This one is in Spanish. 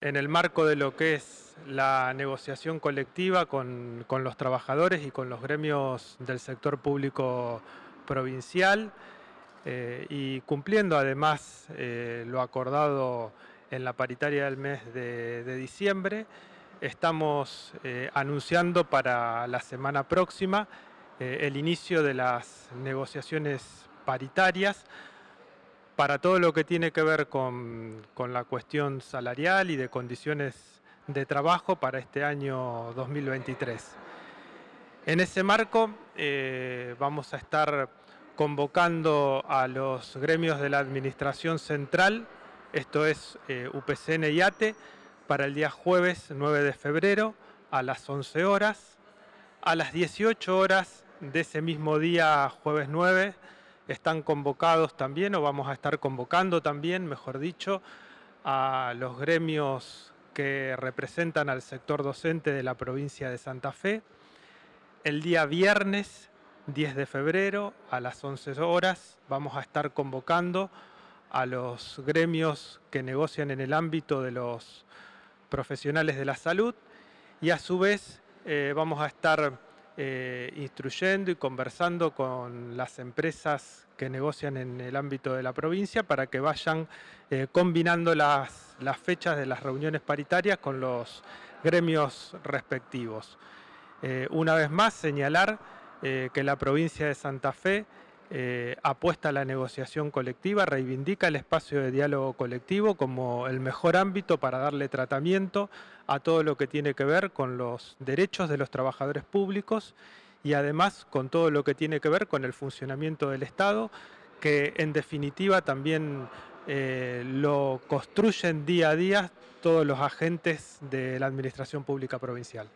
en el marco de lo que es la negociación colectiva con, los trabajadores y con los gremios del sector público provincial eh, y cumpliendo además eh, lo acordado en la paritaria del mes de, diciembre, estamos eh, anunciando para la semana próxima el inicio de las negociaciones paritarias para todo lo que tiene que ver con, la cuestión salarial y de condiciones de trabajo para este año 2023. En ese marco eh, vamos a estar convocando a los gremios de la Administración Central, esto es eh, UPCN y ATE, para el día jueves 9 de febrero a las 11 horas. A las 18 horas de ese mismo día, jueves 9, están convocados también, o vamos a estar convocando también, mejor dicho, a los gremios que representan al sector docente de la provincia de Santa Fe. El día viernes 10 de febrero a las 11 horas vamos a estar convocando a los gremios que negocian en el ámbito de los profesionales de la salud y a su vez eh, vamos a estar eh, instruyendo y conversando con las empresas que negocian en el ámbito de la provincia para que vayan eh, combinando las, fechas de las reuniones paritarias con los gremios respectivos. Eh, una vez más, señalar que la provincia de Santa Fe eh, apuesta a la negociación colectiva, reivindica el espacio de diálogo colectivo como el mejor ámbito para darle tratamiento a todo lo que tiene que ver con los derechos de los trabajadores públicos y además con todo lo que tiene que ver con el funcionamiento del Estado, que en definitiva también eh, lo construyen día a día todos los agentes de la Administración Pública Provincial.